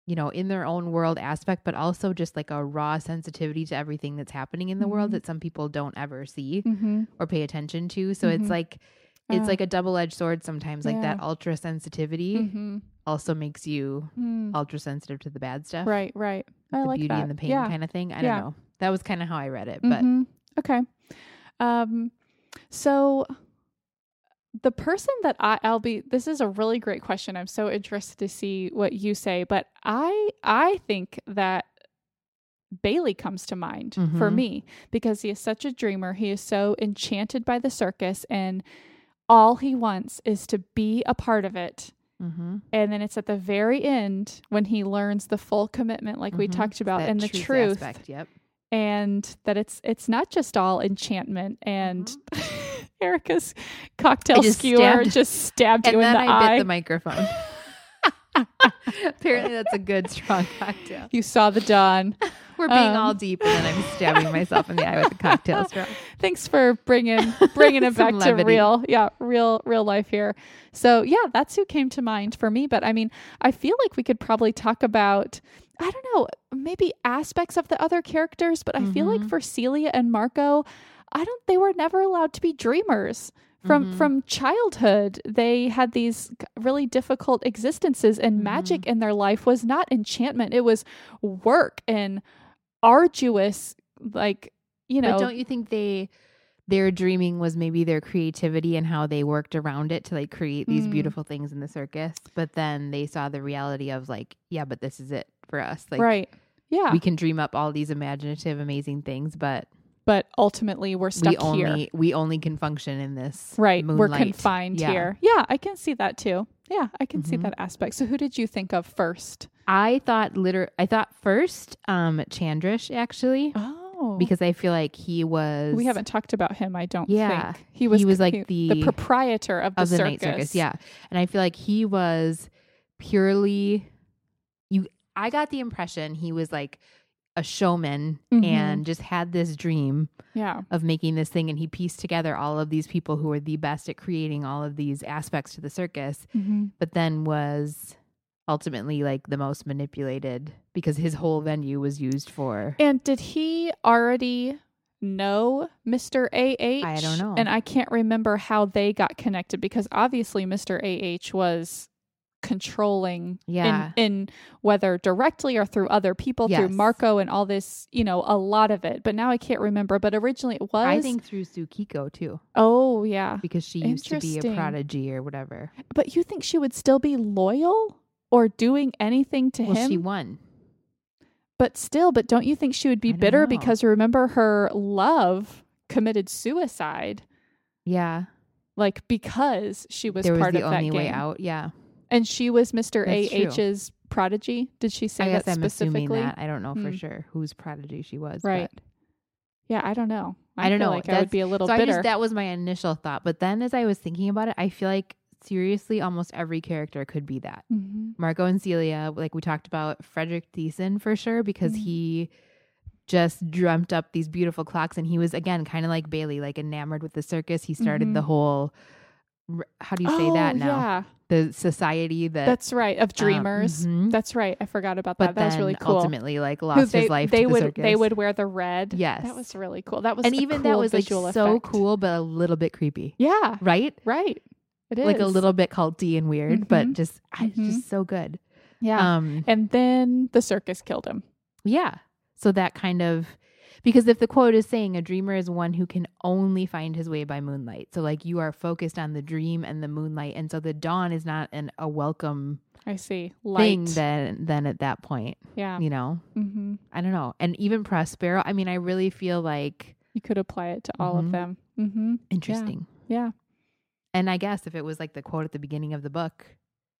you know, in their own world aspect, but also just like a raw sensitivity to everything that's happening in the world Mhm. that some people don't ever see Mm-hmm. or pay attention to. So it's like it's Uh, like a double edged sword sometimes. Like that ultra sensitivity Mm-hmm. also makes you Mm. ultra sensitive to the bad stuff. Right, right. I the like beauty that. and the pain yeah. kind of thing. I Yeah. don't know. That was kind of how I read it. But Mhm. okay. Um, so the person that I, I'll be. This is a really great question. I'm so interested to see what you say. But I, I think that Bailey comes to mind for Mhm. me because he is such a dreamer. He is so enchanted by the circus, and all he wants is to be a part of it. mm-hmm. And then it's at the very end when he learns the full commitment, like we Mhm. talked about, and the truth aspect. Yep. and that it's it's not just all enchantment and Erica's cocktail Mm-hmm. just skewer stabbed- just stabbed you in the I eye. the microphone. Apparently, that's a good strong cocktail. you saw the dawn. We're being Um. all deep, and then I'm stabbing myself in the eye with a cocktail straw. Thanks for bringing bringing it back Some to real, yeah, real real life here. So yeah, that's who came to mind for me. But I mean, I feel like we could probably talk about. I don't know, maybe aspects of the other characters, but I feel like Mhm. for Celia and Marco, I don't they were never allowed to be dreamers. From Mhm. from childhood, they had these really difficult existences and magic Mm-hmm. in their life was not enchantment. It was work and arduous like, you know, but don't you think they their dreaming was maybe their creativity and how they worked around it to like create these Mm. beautiful things in the circus? But then they saw the reality of like, yeah, but this is it for us. Like, right. Yeah. we can dream up all these imaginative, amazing things, but but ultimately we're stuck we only here. we only can function in this. Right. We're confined Yeah. here. Yeah, I can see that too. Yeah, I can see Mhm. that aspect. So who did you think of first? I thought liter I thought first um Chandresh actually Oh. because I feel like he was we haven't talked about him, I don't Yeah. think. He was He was like the the- proprietor of the, of the circus. night circus. Yeah. And I feel like he was purely you I got the impression he was like a showman Mhm. and just had this dream Yeah. of making this thing and he pieced together all of these people who were the best at creating all of these aspects to the circus Mm-hmm. but then was ultimately like the most manipulated because his whole venue was used for And did he already know Mr. AH? I don't know. And I can't remember how they got connected because obviously Mr. AH was controlling Yeah. in, in whether directly or through other people through Marco and all this, you know, a lot of it. But now I can't remember. But originally it was I think through Tsukiko too Oh yeah. because she used to be a prodigy or whatever But you think she would still be loyal or doing anything to well him? she won But still, but don't you think she would be bitter know. because remember her love committed suicide, yeah like because she was was part the of that only game, way out yeah and she was Mr. That's true. AH's prodigy. Did she say I guess that I'm assuming specifically? that I don't know for Hmm. sure whose prodigy she was Right. but- Yeah, I don't know. I don't feel know. Like I would be a little so I bitter. just that was my initial thought but then as I was thinking about it I feel like seriously almost every character could be that Mhm. Marco and Celia, like we talked about Friedrick Thiessen for sure, because Mhm. he just dreamt up these beautiful clocks and he was again kind of like Bailey, like enamored with the circus. He started Mhm. the whole how do you say that Oh, now? Yeah, The society that that's right. Of dreamers. mhm. That's right. I forgot about but that. That was really cool. ultimately like lost they, his life they to the would circus. they would wear the red. Yes. that was really cool. That was and even that was like visual so cool, but a little bit creepy, Yeah, right? right. It is Like a little bit culty and weird, but Mhm. just I, Mhm. just so good. Yeah. Um, and then the circus killed him. Yeah. So that kind of because if the quote is saying a dreamer is one who can only find his way by moonlight. So like you are focused on the dream and the moonlight and so the dawn is not an a welcome I see. thing Light. then then at that point, yeah. you know. Mm-hmm. I don't know. And even Prospero, I mean I really feel like You could apply it to all of Mhm. them. Mm-hmm. interesting. Yeah. And I guess if it was like the quote at the beginning of the book,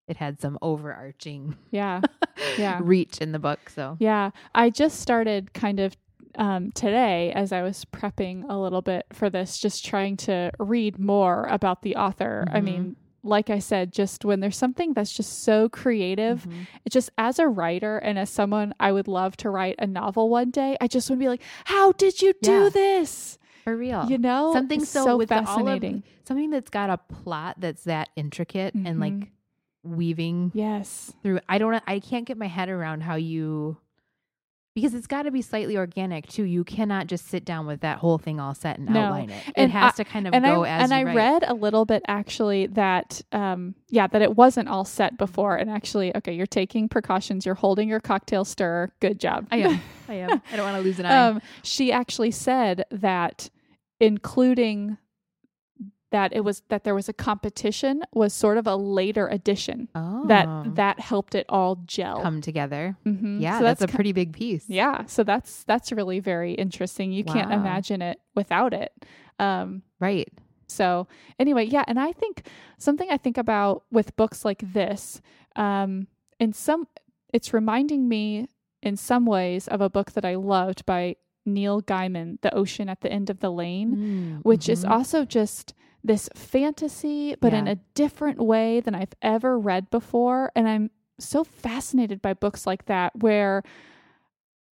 it had some overarching Yeah. Yeah. reach in the book, so Yeah. I just started kind of um, today as I was prepping a little bit for this, just trying to read more about the author. I Mhm. mean, like I said, just when there's something that's just so creative, Mhm. it just as a writer and as someone I would love to write a novel one day, I just would be like, how did you do Yeah. this? for real. You know, something so, so with all of- fascinating. something that's got a plot that's that intricate and Mhm. like weaving Yes. through I don't I can't get my head around how you because it's got to be slightly organic too. You cannot just sit down with that whole thing all set and No. outline it. It And has I- to kind of go I as and I write. read a little bit actually that um yeah that it wasn't all set before and actually okay you're taking precautions you're holding your cocktail stir good job I am. I am. I don't want to lose an eye. um she actually said that including that it was that there was a competition was sort of a later addition oh, that that helped it all gel come together. Mhm. Yeah, So that's, a ki- pretty big piece. yeah so that's that's really very interesting you can't imagine it without it um Right. so anyway, yeah, and I think something I think about with books like this, um, in some, it's reminding me in some ways of a book that I loved by Neil Gaiman, The Ocean at the End of the Lane, Mm, which is mhm. also just this fantasy, but in a different way than I've ever read before, and I'm so fascinated by books like that where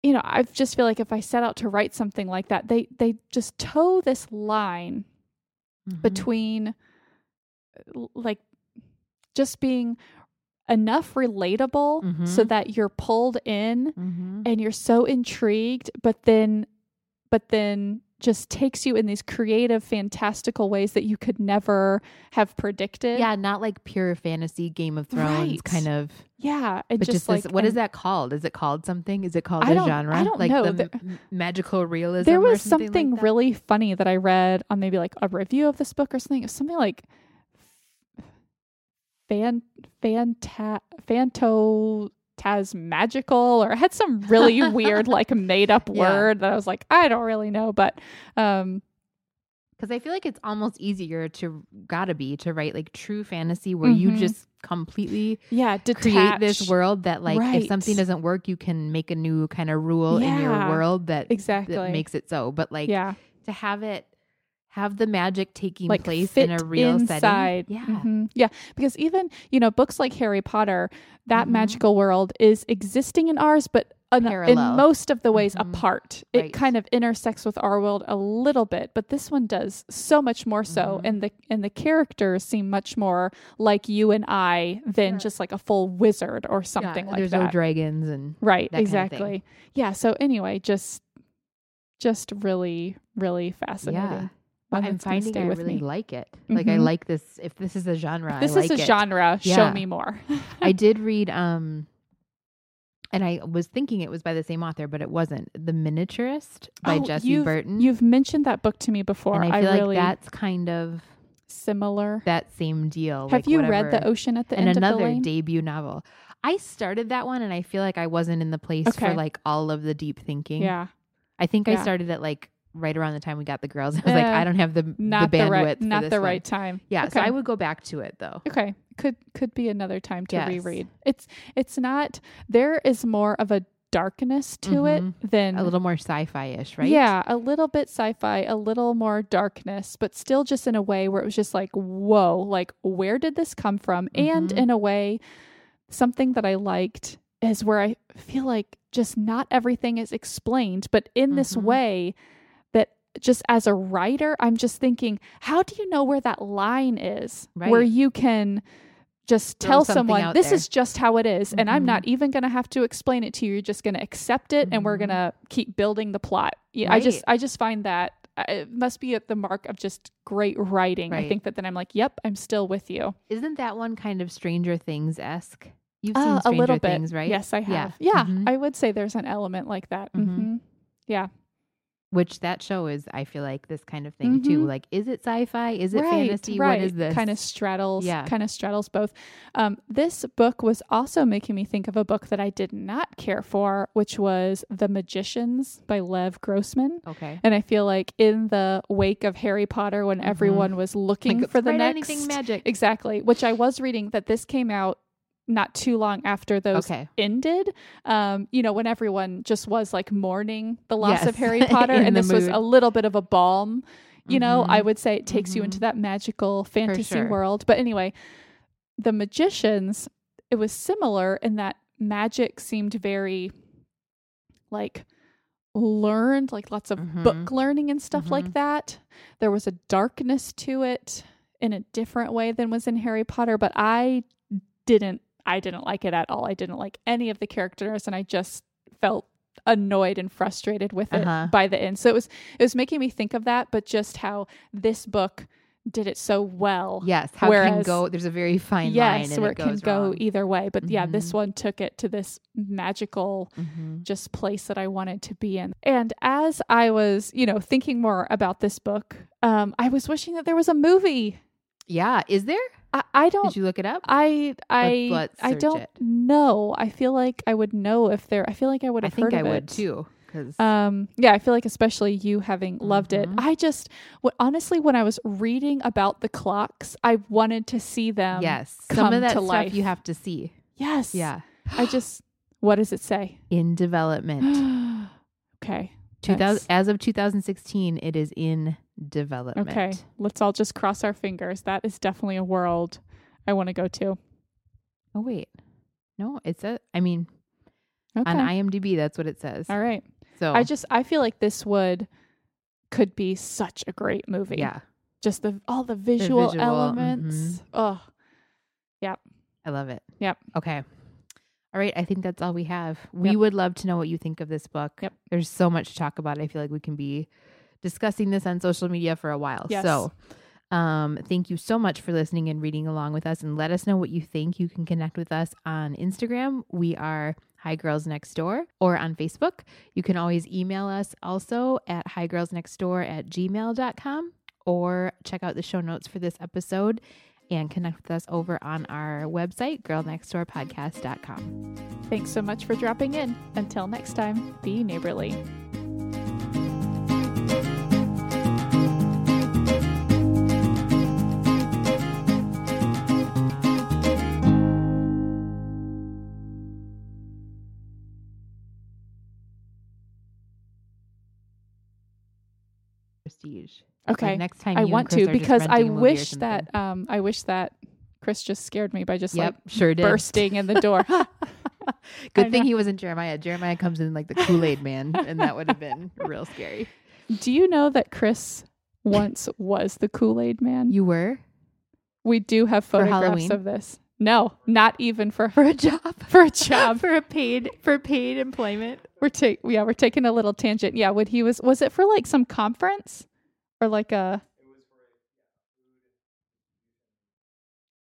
you know i just feel like if i set out to write something like that they they just toe this line Mhm. between like just being enough relatable so Mhm. that you're pulled in Mhm. and you're so intrigued but then but then just takes you in these creative fantastical ways that you could never have predicted Yeah, not like pure fantasy Game of Thrones Right. kind of yeah it but just, just, like this, what is that called? Is it called something? Is it called I a genre? I don't like know. the There- magical realism. there or was something, something like really funny that I read on maybe like a review of this book or something. It was something like fan fanta phantasmagical or had some really weird like made up Yeah. word that I was like I don't really know, but um because I feel like it's almost easier to gotta be to write like true fantasy where you Mhm. just completely yeah, create this world that like if something doesn't work, you can make a new kind of rule in your world that exactly that makes it so. But like yeah, to have it have the magic taking like place in a real inside. setting. Yeah. Mhm. yeah. Because even you know books like Harry Potter, that Mhm. magical world is existing in ours, but in, in most of the ways Mhm. apart. It Right. kind of intersects with our world a little bit, but this one does so much more so, Mhm. and the and the characters seem much more like you and I than Sure. just like a full wizard or something and like there's that. There's no dragons and right? that kind of exactly. Yeah. So anyway, just just really, really fascinating. yeah. But I'm finding I really me. like it. Like I Mhm. like this. If this is a genre, this I is like a it. genre. Show me more. I did read um and I was thinking it was by the same author, but it wasn't. The Miniaturist by Oh, Jessie you've- Burton. You've mentioned that book to me before. and I feel like really that's kind of similar. that same deal. Have like you read. The Ocean at the and End of the year? And another debut novel? I started that one and I feel like I wasn't in the place Okay. for like all of the deep thinking. yeah, I think I started at like right around the time we got the girls. I was like, Eh, I don't have the not the the, bandwidth right, not this the one. right time. Yeah, so I would go back to it though. Okay, could could be another time to Yes. reread. It's it's not. There is more of a darkness to Mhm. it than A little more sci-fi-ish, right? Yeah, a little bit sci-fi, a little more darkness, but still just in a way where it was just like, whoa, like where did this come from? And Mhm. in a way, something that I liked is where I feel like just not everything is explained, but in this Mhm. way just as a writer, I'm just thinking, how do you know where that line is where you can just Throw tell someone this there. is just how it is, and I'm not even going to have to explain it to you. You're just going to accept it, and we're Mhm. going to keep building the plot. Yeah, I just I just find that uh, it must be at the mark of just great writing. I think that then I'm like, yep, I'm still with you. Isn't that one kind of Stranger Things esque? You've seen Uh, a Stranger little bit, Things, right? Yes, I Yeah. have. Yeah, Mhm. I would say there's an element like that. Mhm. hmm Yeah, Which that show is, I feel like this kind of thing too. Mhm. Like, is it sci-fi? Is it right, fantasy? Right. What is this? Kind of straddles. Yeah. Kind of straddles both. Um, this book was also making me think of a book that I did not care for, which was The Magicians by Lev Grossman. okay. And I feel like in the wake of Harry Potter, when everyone was looking Like, for the next anything magic. exactly, which I was reading that this came out not too long after those Okay. ended. Um, you know, when everyone just was like mourning the loss of Harry Potter, and this was a little bit of a balm. You know, Mhm. I would say it takes you Mhm. into that magical fantasy sure. world. But anyway, the magicians, it was similar in that magic seemed very like learned, like lots of Mhm. book learning and stuff like Mhm. that. There was a darkness to it in a different way than was in Harry Potter, but I didn't I didn't like it at all. I didn't like any of the characters and I just felt annoyed and frustrated with it Uh-huh. by the end. So it was it was making me think of that, but just how this book did it so well. Yes. How it can go? There's a very fine line. Yes, and where it it can go wrong. either way. But yeah, this Mhm. one took it to this magical Mhm. just place that I wanted to be in. And as I was, you know, thinking more about this book, um, I was wishing that there was a movie. Yeah. Is there? I, I don't Did you look it up? I I I don't it. know. I feel like I would know if there I feel like I would I have think heard I would it. too. Because Um yeah, I feel like especially you having loved it. Mhm. I just what honestly when I was reading about the clocks, I wanted to see them. yes, some come of that to stuff life. you have to see. Yes. Yeah. I just what does it say? In development. okay. 2000, as of 2016, it is in development. Okay. Let's all just cross our fingers. That is definitely a world I want to go to. Oh wait, no, it's a. I mean, Okay. on IMDb, that's what it says. all right. So I just I feel like this would could be such a great movie. yeah, Just the all the visual, visual, elements. Oh, yep. I love it. Yep. Okay. All right. I think that's all we have. We Yep. would love to know what you think of this book. Yep. There's so much to talk about. I feel like we can be discussing this on social media for a while. Yes. So, um, thank you so much for listening and reading along with us. And let us know what you think. You can connect with us on Instagram. We are Hi Girls Next Door or on Facebook. You can always email us also at higirlsnextdoor at gmail.com or check out the show notes for this episode and connect with us over on our website, girlnextdoorpodcast.com. thanks so much for dropping in. Until next time, be neighborly. Prestige. Okay. Like next time I want to because I renting a movie or wish that um I wish that Chris just scared me by just Yep, like sure did. bursting in the door. I Good thing know. he wasn't Jeremiah. Jeremiah comes in like the Kool Aid man, and that would have been real scary. Do you know that Chris once was the Kool-Aid man? You were we do have photographs of this. No, not even for for a job. for a job. for a paid for paid employment. We're take yeah, we're taking a little tangent. Yeah, when he was was it for like some conference or like a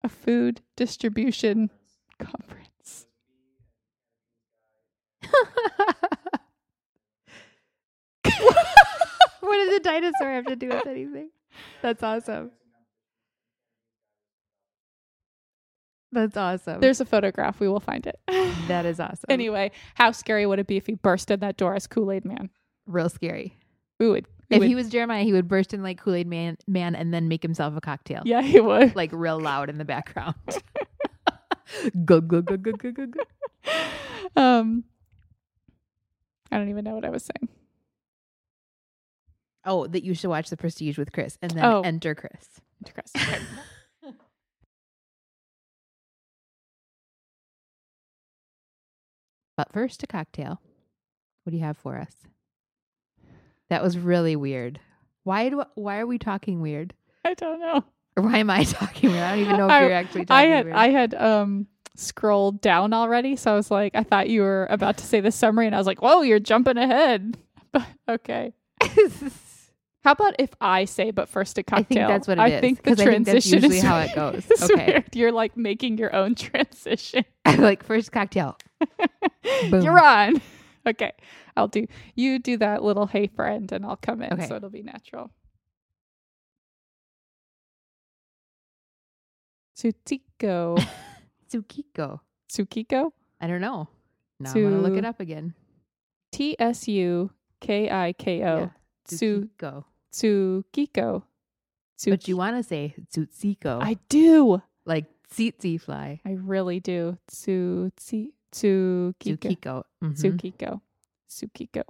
a food distribution conference? what does a dinosaur have to do with anything? That's awesome. That's awesome. There's a photograph. We will find it. that is awesome. anyway, how scary would it be if he burst in that door as Kool Aid Man? real scary. We would. If would- he was Jeremiah, he would burst in like Kool Aid man, man, and then make himself a cocktail, yeah, he would. like real loud in the background. go go go go go go go. Um, I don't even know what I was saying. Oh, that you should watch The Prestige with Chris, and then Oh. enter Chris. Enter Chris. Okay. But first, a cocktail. What do you have for us? That was really weird. Why do why are we talking weird? I don't know. Or why am I talking weird? I don't even know if I- you're actually I talking had weird. I had um scrolled down already, so I was like, I thought you were about to say the summary, and I was like, whoa, you're jumping ahead. But okay. How about if I say, but first a I think cocktail? that's what it I is, think the 'cause I think that's transition usually is how it goes. Okay. weird. You're like making your own transition. I'm like first cocktail. You're on. Okay. I'll do you do that little hey friend and I'll come in Okay. so it'll be natural. Tsukiko. Tsukiko. Tsukiko? I don't know. Now I'm gonna look it up again. T S U K I K O. Tsu Tsukiko. Tsukiko. But you want to say Tsutsiko, I do. like tsetse fly. I really do. Tsu tsi Tsukiko. Tsukiko. Mhm. Tsukiko. Tsukiko.